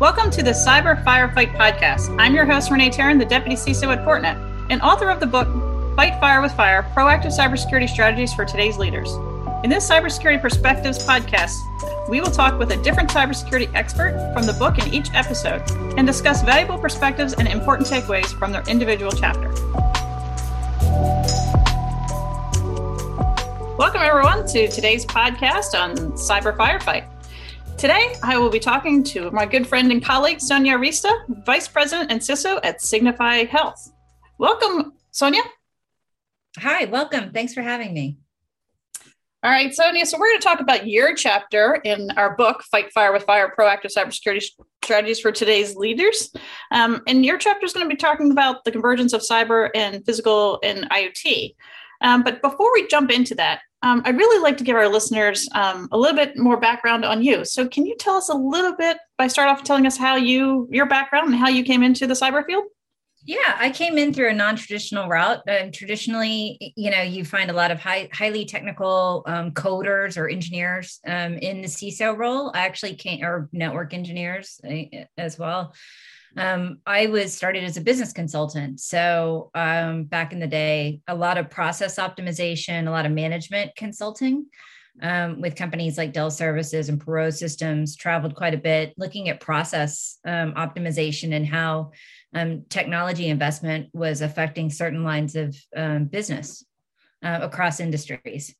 Welcome to the Cyber Firefight Podcast. I'm your host, Renee Tarun, the Deputy CISO at Fortinet, and author of the book Fight Fire with Fire Proactive Cybersecurity Strategies for Today's Leaders. In this Cybersecurity Perspectives podcast, we will talk with a different cybersecurity expert from the book in each episode and discuss valuable perspectives and important takeaways from their individual chapter. Welcome, everyone, to today's podcast on cyber firefight. Today, I will be talking to my good friend and colleague, Sonia Arista, Vice President and CISO at Signify Health. Welcome, Sonia. Hi, welcome. Thanks for having me. All right, Sonia. So, we're going to talk about your chapter in our book, Fight Fire with Fire Proactive Cybersecurity Strategies for Today's Leaders. Um, and your chapter is going to be talking about the convergence of cyber and physical and IoT. Um, but before we jump into that, um, I'd really like to give our listeners um, a little bit more background on you. So, can you tell us a little bit by start off telling us how you, your background, and how you came into the cyber field? Yeah, I came in through a non-traditional route. Uh, traditionally, you know, you find a lot of high, highly technical um, coders or engineers um, in the CISO role. I actually came, or network engineers uh, as well. Um, I was started as a business consultant. So um, back in the day, a lot of process optimization, a lot of management consulting um, with companies like Dell Services and Perot Systems, traveled quite a bit looking at process um, optimization and how um, technology investment was affecting certain lines of um, business uh, across industries.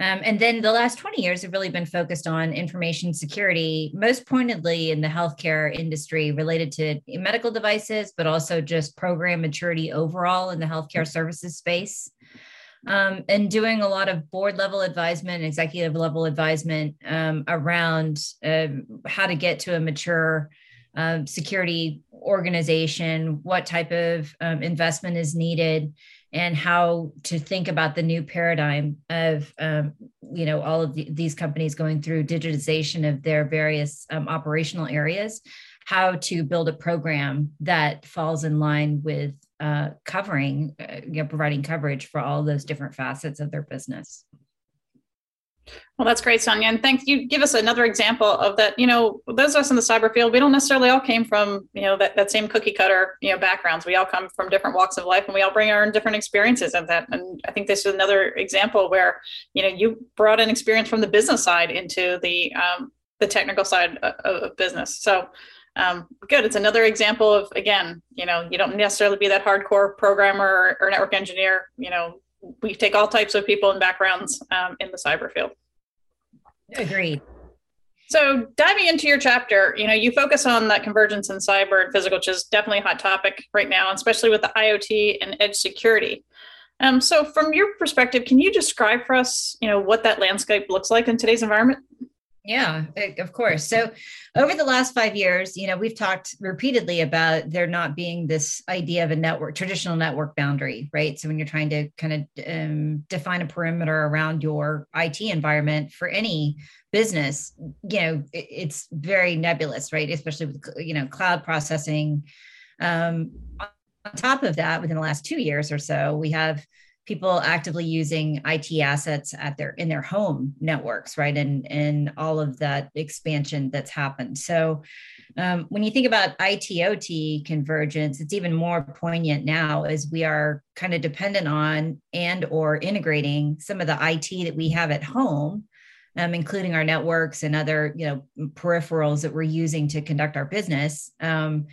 Um, and then the last 20 years have really been focused on information security, most pointedly in the healthcare industry related to medical devices, but also just program maturity overall in the healthcare services space. Um, and doing a lot of board level advisement, executive level advisement um, around uh, how to get to a mature uh, security organization, what type of um, investment is needed, and how to think about the new paradigm of um, you know all of the, these companies going through digitization of their various um, operational areas how to build a program that falls in line with uh, covering uh, you know providing coverage for all those different facets of their business well, that's great, Sonia. And thank you. Give us another example of that. You know, those of us in the cyber field, we don't necessarily all came from, you know, that, that same cookie cutter, you know, backgrounds. We all come from different walks of life and we all bring our own different experiences of that. And I think this is another example where, you know, you brought an experience from the business side into the um, the technical side of, of business. So um, good. It's another example of, again, you know, you don't necessarily be that hardcore programmer or, or network engineer, you know, we take all types of people and backgrounds um, in the cyber field. Agreed. So diving into your chapter, you know, you focus on that convergence in cyber and physical, which is definitely a hot topic right now, especially with the IoT and edge security. Um, so from your perspective, can you describe for us, you know, what that landscape looks like in today's environment? Yeah, of course. So over the last five years, you know, we've talked repeatedly about there not being this idea of a network, traditional network boundary, right? So when you're trying to kind of um, define a perimeter around your IT environment for any business, you know, it, it's very nebulous, right? Especially with, you know, cloud processing. Um, on top of that, within the last two years or so, we have people actively using IT assets at their in their home networks, right? And and all of that expansion that's happened. So um, when you think about ITOT convergence, it's even more poignant now as we are kind of dependent on and or integrating some of the IT that we have at home. Um, including our networks and other you know peripherals that we're using to conduct our business um,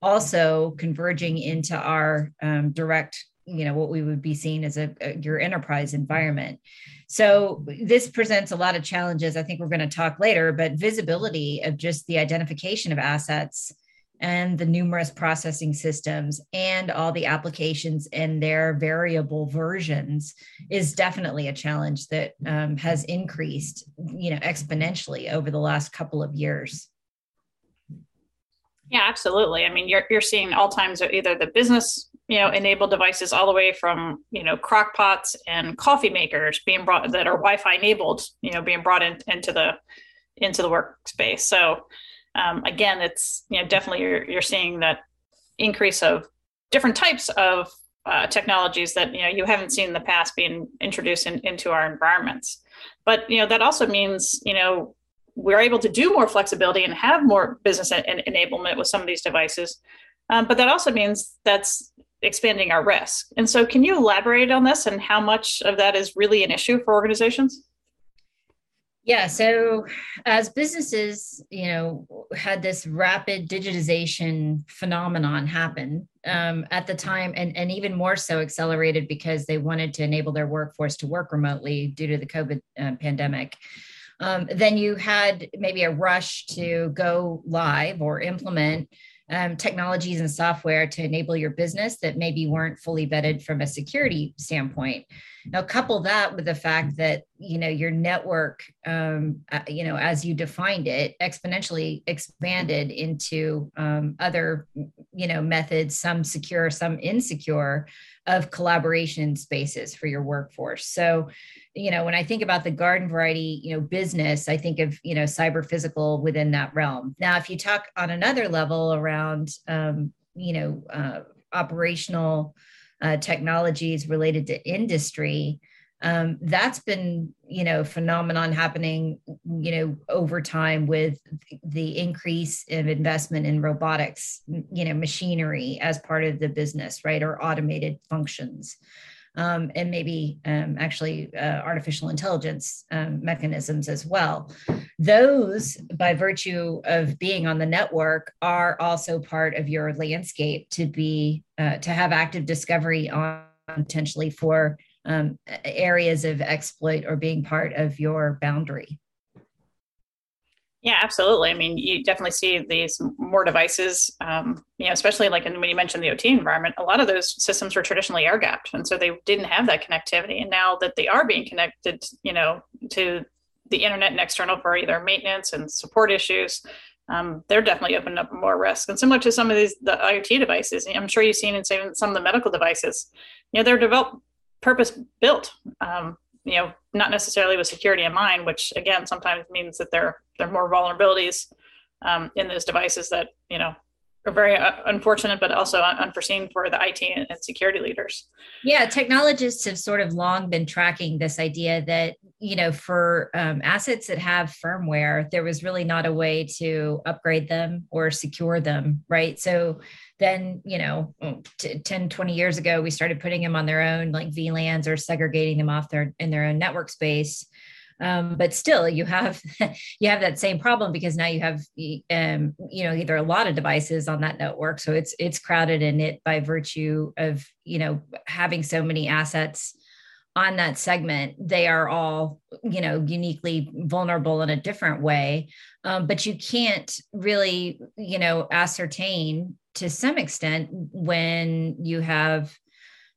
also converging into our um, direct you know what we would be seeing as a, a, your enterprise environment. So this presents a lot of challenges. I think we're going to talk later but visibility of just the identification of assets and the numerous processing systems and all the applications and their variable versions is definitely a challenge that um, has increased you know exponentially over the last couple of years. Yeah absolutely. I mean you're, you're seeing all times either the business you know enable devices all the way from you know crock pots and coffee makers being brought that are wi-fi enabled you know being brought in, into the into the workspace so um, again it's you know definitely you're, you're seeing that increase of different types of uh, technologies that you know you haven't seen in the past being introduced in, into our environments but you know that also means you know we're able to do more flexibility and have more business en- enablement with some of these devices. Um, but that also means that's expanding our risk. And so, can you elaborate on this and how much of that is really an issue for organizations? Yeah. So as businesses, you know, had this rapid digitization phenomenon happen um, at the time, and, and even more so accelerated because they wanted to enable their workforce to work remotely due to the COVID uh, pandemic. Um, then you had maybe a rush to go live or implement um, technologies and software to enable your business that maybe weren't fully vetted from a security standpoint. Now, couple that with the fact that you know your network, um, uh, you know, as you defined it, exponentially expanded into um, other, you know, methods, some secure, some insecure, of collaboration spaces for your workforce. So, you know, when I think about the garden variety, you know, business, I think of you know cyber physical within that realm. Now, if you talk on another level around, um, you know, uh, operational uh, technologies related to industry um, that's been you know phenomenon happening you know over time with the increase of investment in robotics you know machinery as part of the business right or automated functions um, and maybe um, actually uh, artificial intelligence um, mechanisms as well. Those, by virtue of being on the network, are also part of your landscape to be uh, to have active discovery on potentially for um, areas of exploit or being part of your boundary. Yeah, absolutely. I mean, you definitely see these more devices, um, you know, especially like in, when you mentioned the OT environment, a lot of those systems were traditionally air gapped. And so they didn't have that connectivity. And now that they are being connected, you know, to the internet and external for either maintenance and support issues, um, they're definitely opening up more risk. And similar to some of these the IoT devices, I'm sure you've seen in some of the medical devices, you know, they're developed purpose built. Um, you know, not necessarily with security in mind, which again sometimes means that there there are more vulnerabilities um, in those devices that you know very uh, unfortunate, but also unforeseen for the IT and, security leaders. Yeah, technologists have sort of long been tracking this idea that you know for um, assets that have firmware, there was really not a way to upgrade them or secure them, right? So then you know t- 10 20 years ago we started putting them on their own like vlans or segregating them off their in their own network space um, but still you have you have that same problem because now you have um, you know either a lot of devices on that network. So it's it's crowded in it by virtue of you know having so many assets on that segment. They are all you know uniquely vulnerable in a different way. Um, but you can't really you know ascertain to some extent when you have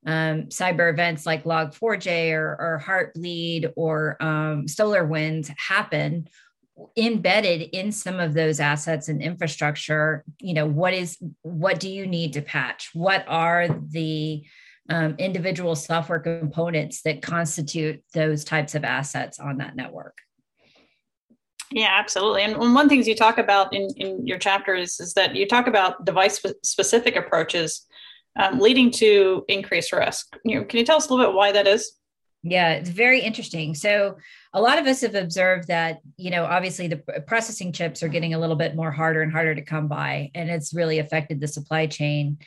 um, cyber events like log4j or, or heartbleed or um, SolarWinds happen embedded in some of those assets and infrastructure. You know what is what do you need to patch? What are the um, individual software components that constitute those types of assets on that network? Yeah, absolutely. And one things you talk about in, in your chapter is, is that you talk about device specific approaches um, leading to increased risk. You know, can you tell us a little bit why that is? Yeah, it's very interesting. So, a lot of us have observed that, you know, obviously the processing chips are getting a little bit more harder and harder to come by, and it's really affected the supply chain.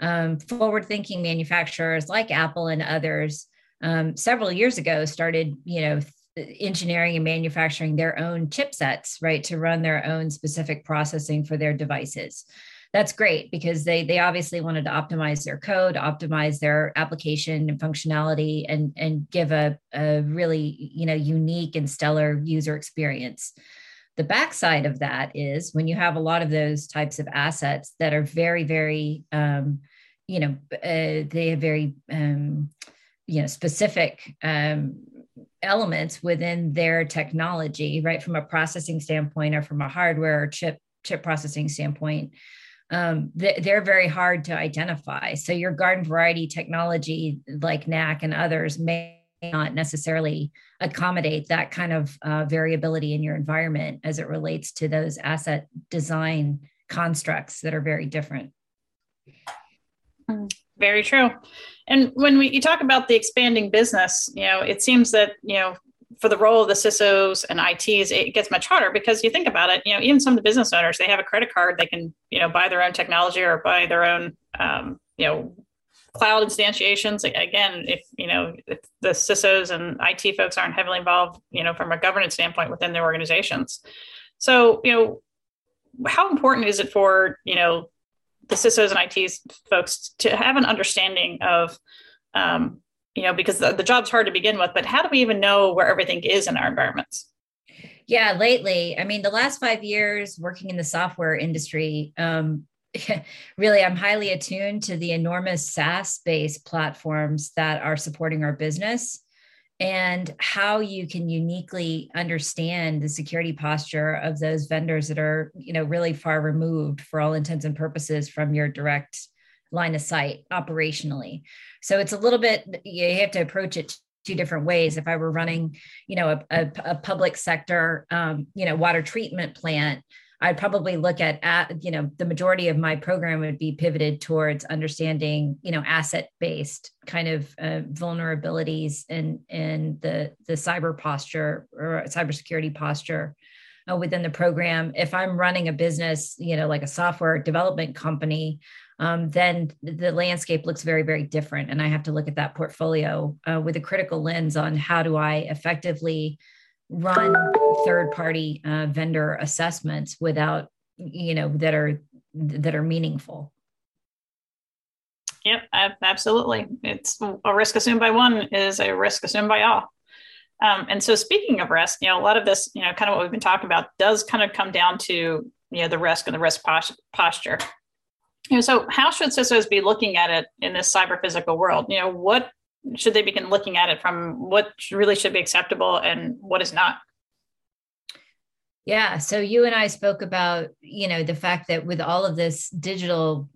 Um, Forward thinking manufacturers like Apple and others um, several years ago started, you know, engineering and manufacturing their own chipsets, right, to run their own specific processing for their devices. That's great because they they obviously wanted to optimize their code, optimize their application and functionality, and and give a, a really you know unique and stellar user experience. The backside of that is when you have a lot of those types of assets that are very very um, you know uh, they have very um, you know specific um, elements within their technology, right? From a processing standpoint or from a hardware or chip chip processing standpoint, um, they're very hard to identify. So your garden variety technology, like NAC and others, may not necessarily accommodate that kind of uh, variability in your environment as it relates to those asset design constructs that are very different. Very true. And when we you talk about the expanding business, you know, it seems that you know for the role of the CISOs and ITs, it gets much harder because you think about it, you know, even some of the business owners, they have a credit card, they can, you know, buy their own technology or buy their own, um, you know, cloud instantiations. Again, if, you know, if the CISOs and IT folks aren't heavily involved, you know, from a governance standpoint within their organizations. So, you know, how important is it for, you know, the CISOs and IT folks to have an understanding of, um, you know, because the, the job's hard to begin with, but how do we even know where everything is in our environments? Yeah, lately, I mean, the last five years working in the software industry, um, really, I'm highly attuned to the enormous SaaS based platforms that are supporting our business and how you can uniquely understand the security posture of those vendors that are you know really far removed for all intents and purposes from your direct line of sight operationally. So it's a little bit you have to approach it two different ways. If i were running you know a, a, a public sector um, you know water treatment plant I'd probably look at, at, you know, the majority of my program would be pivoted towards understanding, you know, asset based kind of uh, vulnerabilities and and the the cyber posture or cybersecurity posture uh, within the program. If I'm running a business, you know, like a software development company, um, then the landscape looks very, very different. And I have to look at that portfolio uh, with a critical lens on how do I effectively run third party uh, vendor assessments without you know that are that are meaningful yep absolutely it's a risk assumed by one is a risk assumed by all um, and so speaking of risk you know a lot of this you know kind of what we've been talking about does kind of come down to you know the risk and the risk posture you know so how should cisos be looking at it in this cyber physical world you know what should they begin looking at it from what really should be acceptable and what is not yeah. So you and I spoke about, you know, the fact that with all of this digital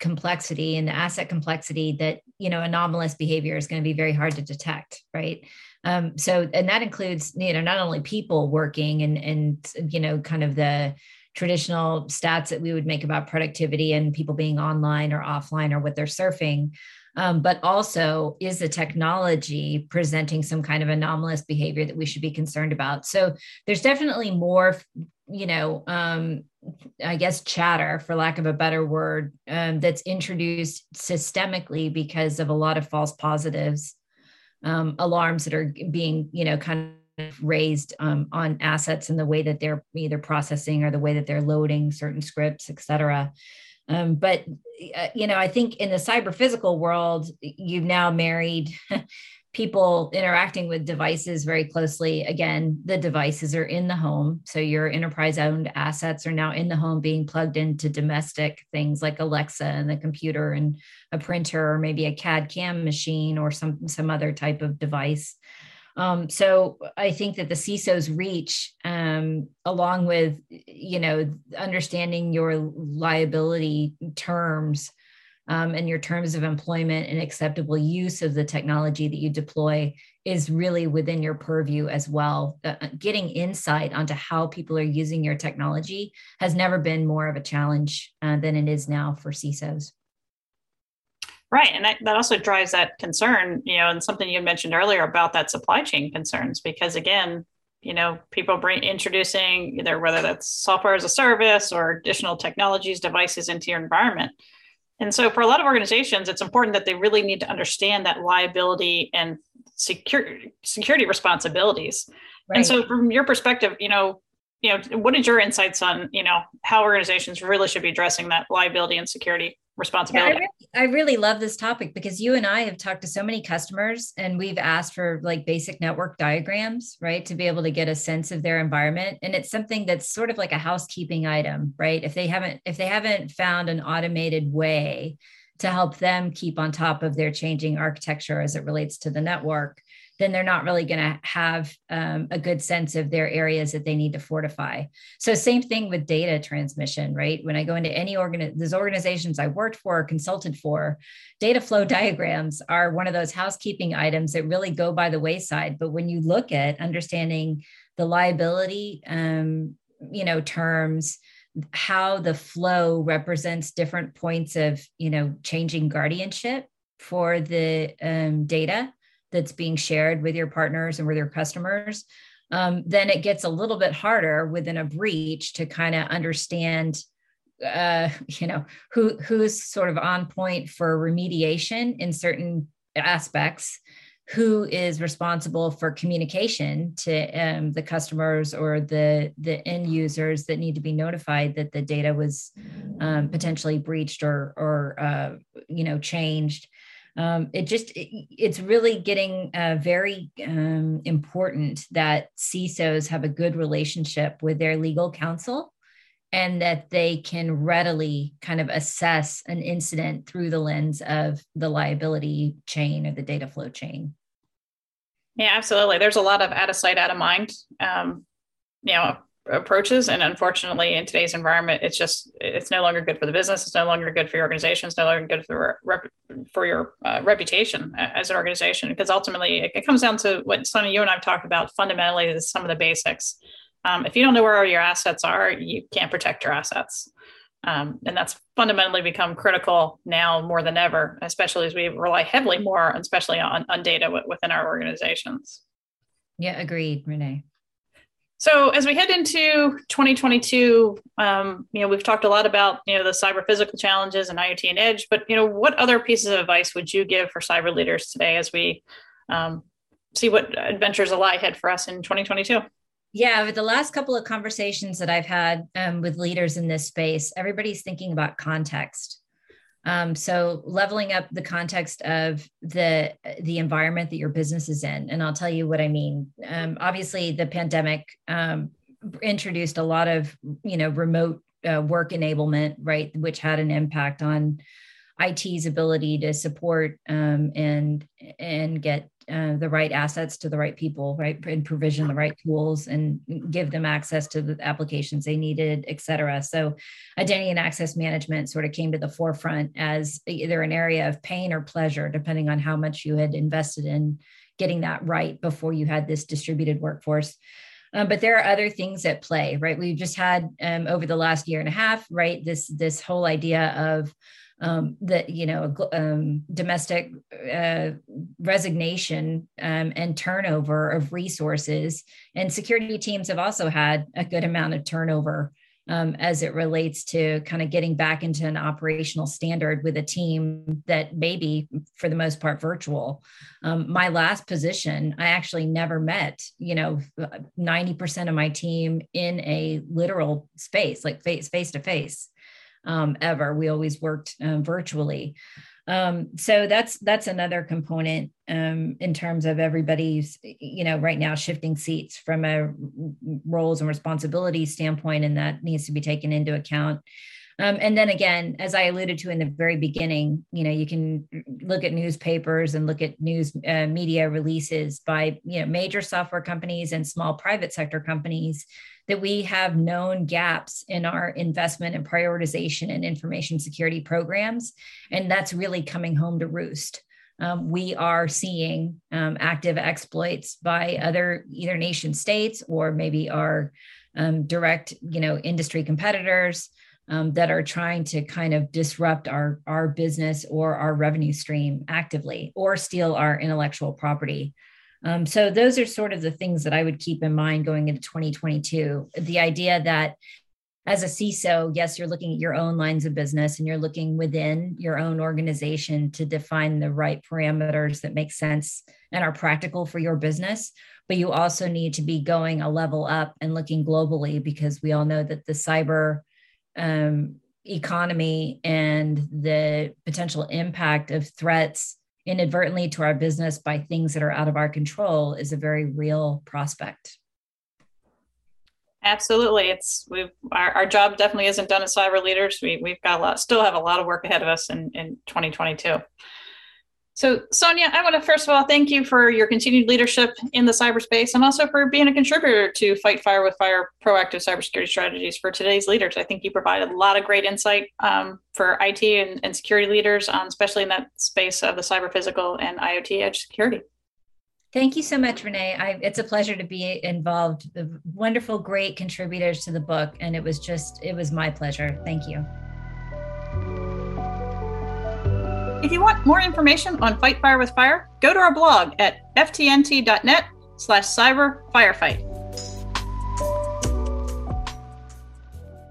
complexity and asset complexity, that, you know, anomalous behavior is going to be very hard to detect. Right. Um, so, and that includes, you know, not only people working and, and, you know, kind of the, traditional stats that we would make about productivity and people being online or offline or what they're surfing um, but also is the technology presenting some kind of anomalous behavior that we should be concerned about. So there's definitely more you know um, i guess chatter for lack of a better word um, that's introduced systemically because of a lot of false positives um, alarms that are being you know kind of raised um, on assets and the way that they're either processing or the way that they're loading certain scripts et cetera. Um, but uh, you know, I think in the cyber physical world, you've now married people interacting with devices very closely. Again, the devices are in the home, so your enterprise-owned assets are now in the home, being plugged into domestic things like Alexa and the computer and a printer, or maybe a CAD CAM machine or some some other type of device. Um, so I think that the CISO's reach, um, along with you know understanding your liability terms um, and your terms of employment and acceptable use of the technology that you deploy, is really within your purview as well. Uh, uh getting insight onto how people are using your technology has never been more of a challenge uh, than it is now for CISOs. Right. And that, that also drives that concern, you know, and something you mentioned earlier about that supply chain concerns, because again, you know, people bring introducing either whether that's software as a service or additional technologies, devices into your environment. And so for a lot of organizations, it's important that they really need to understand that liability and security security responsibilities. Right. And so from your perspective, you know, you know, what is your insights on, you know, how organizations really should be addressing that liability and security responsibility. Yeah, I, really, I, really, love this topic because you and I have talked to so many customers and we've asked for like basic network diagrams, right, to be able to get a sense of their environment. And it's something that's sort of like a housekeeping item, right? If they haven't, if they haven't found an automated way to help them keep on top of their changing architecture as it relates to the network, then they're not really going to have um, a good sense of their areas that they need to fortify. So same thing with data transmission, right? When I go into any organ, organizations I worked for, or consulted for, data flow diagrams are one of those housekeeping items that really go by the wayside. But when you look at understanding the liability, um, you know, terms, how the flow represents different points of, you know, changing guardianship for the um, data that's being shared with your partners and with your customers, um, then it gets a little bit harder within a breach to kind of understand uh, you know who who's sort of on point for remediation in certain aspects who is responsible for communication to um, the customers or the the end users that need to be notified that the data was um, potentially breached or or uh, you know changed um, it just it, it's really getting uh, very um, important that CISOs have a good relationship with their legal counsel and that they can readily kind of assess an incident through the lens of the liability chain or the data flow chain. Yeah, absolutely. There's a lot of out of sight, out of mind, um, you know, approaches, and unfortunately, in today's environment, it's just it's no longer good for the business. It's no longer good for your organization. It's no longer good for rep, for your uh, reputation as an organization because ultimately, it, it comes down to what of you and I've talked about. Fundamentally, is some of the basics. Um, if you don't know where all your assets are, you can't protect your assets. Um, and that's fundamentally become critical now more than ever, especially as we rely heavily more, especially on, on data w- within our organizations. Yeah, agreed, Renee. So as we head into 2022, um, you know, we've talked a lot about you know the cyber physical challenges and IoT and edge, but you know, what other pieces of advice would you give for cyber leaders today as we um, see what adventures lie ahead for us in 2022? Yeah, with the last couple of conversations that I've had um, with leaders in this space, everybody's thinking about context. Um, so leveling up the context of the the environment that your business is in, and I'll tell you what I mean. Um, obviously, the pandemic um, introduced a lot of you know remote uh, work enablement, right, which had an impact on IT's ability to support um, and and get uh, the right assets to the right people, right, and provision the right tools and give them access to the applications they needed, et cetera. So, identity and access management sort of came to the forefront as either an area of pain or pleasure, depending on how much you had invested in getting that right before you had this distributed workforce. Um, but there are other things at play, right? We've just had um, over the last year and a half, right? This this whole idea of um, that you know um, domestic uh, resignation um, and turnover of resources. And security teams have also had a good amount of turnover um, as it relates to kind of getting back into an operational standard with a team that maybe for the most part virtual. Um, my last position i actually never met you know 90% of my team in a literal space like face face to face um, ever. We always worked um, virtually. Um, so that's that's another component um, in terms of everybody's you know right now shifting seats from a roles and responsibilities standpoint, and that needs to be taken into account. Um, and then again, as I alluded to in the very beginning, you know, you can look at newspapers and look at news uh, media releases by you know major software companies and small private sector companies that we have known gaps in our investment and prioritization and information security programs. And that's really coming home to roost. Um, we are seeing um, active exploits by other either nation states or maybe our um, direct, you know, industry competitors um, that are trying to kind of disrupt our our business or our revenue stream actively or steal our intellectual property. Um, so those are sort of the things that I would keep in mind going into 2022. The idea that as a CISO, yes, you're looking at your own lines of business and you're looking within your own organization to define the right parameters that make sense and are practical for your business. But you also need to be going a level up and looking globally because we all know that the cyber um, economy and the potential impact of threats inadvertently to our business by things that are out of our control is a very real prospect. Absolutely. It's we've our, our job definitely isn't done as cyber leaders. We we've got a lot still have a lot of work ahead of us in, in 2022. So, Sonia, I want to first of all thank you for your continued leadership in the cyberspace and also for being a contributor to Fight Fire with Fire proactive cybersecurity strategies for today's leaders. I think you provided a lot of great insight um, for IT and, and, security leaders, um, especially in that space of the cyber physical and IoT edge security. Thank you so much, Renee. I, it's a pleasure to be involved. The Wonderful, great contributors to the book. And it was just, it was my pleasure. Thank you. If you want more information on Fight Fire with Fire, go to our blog at ftnt.net slash cyber firefight.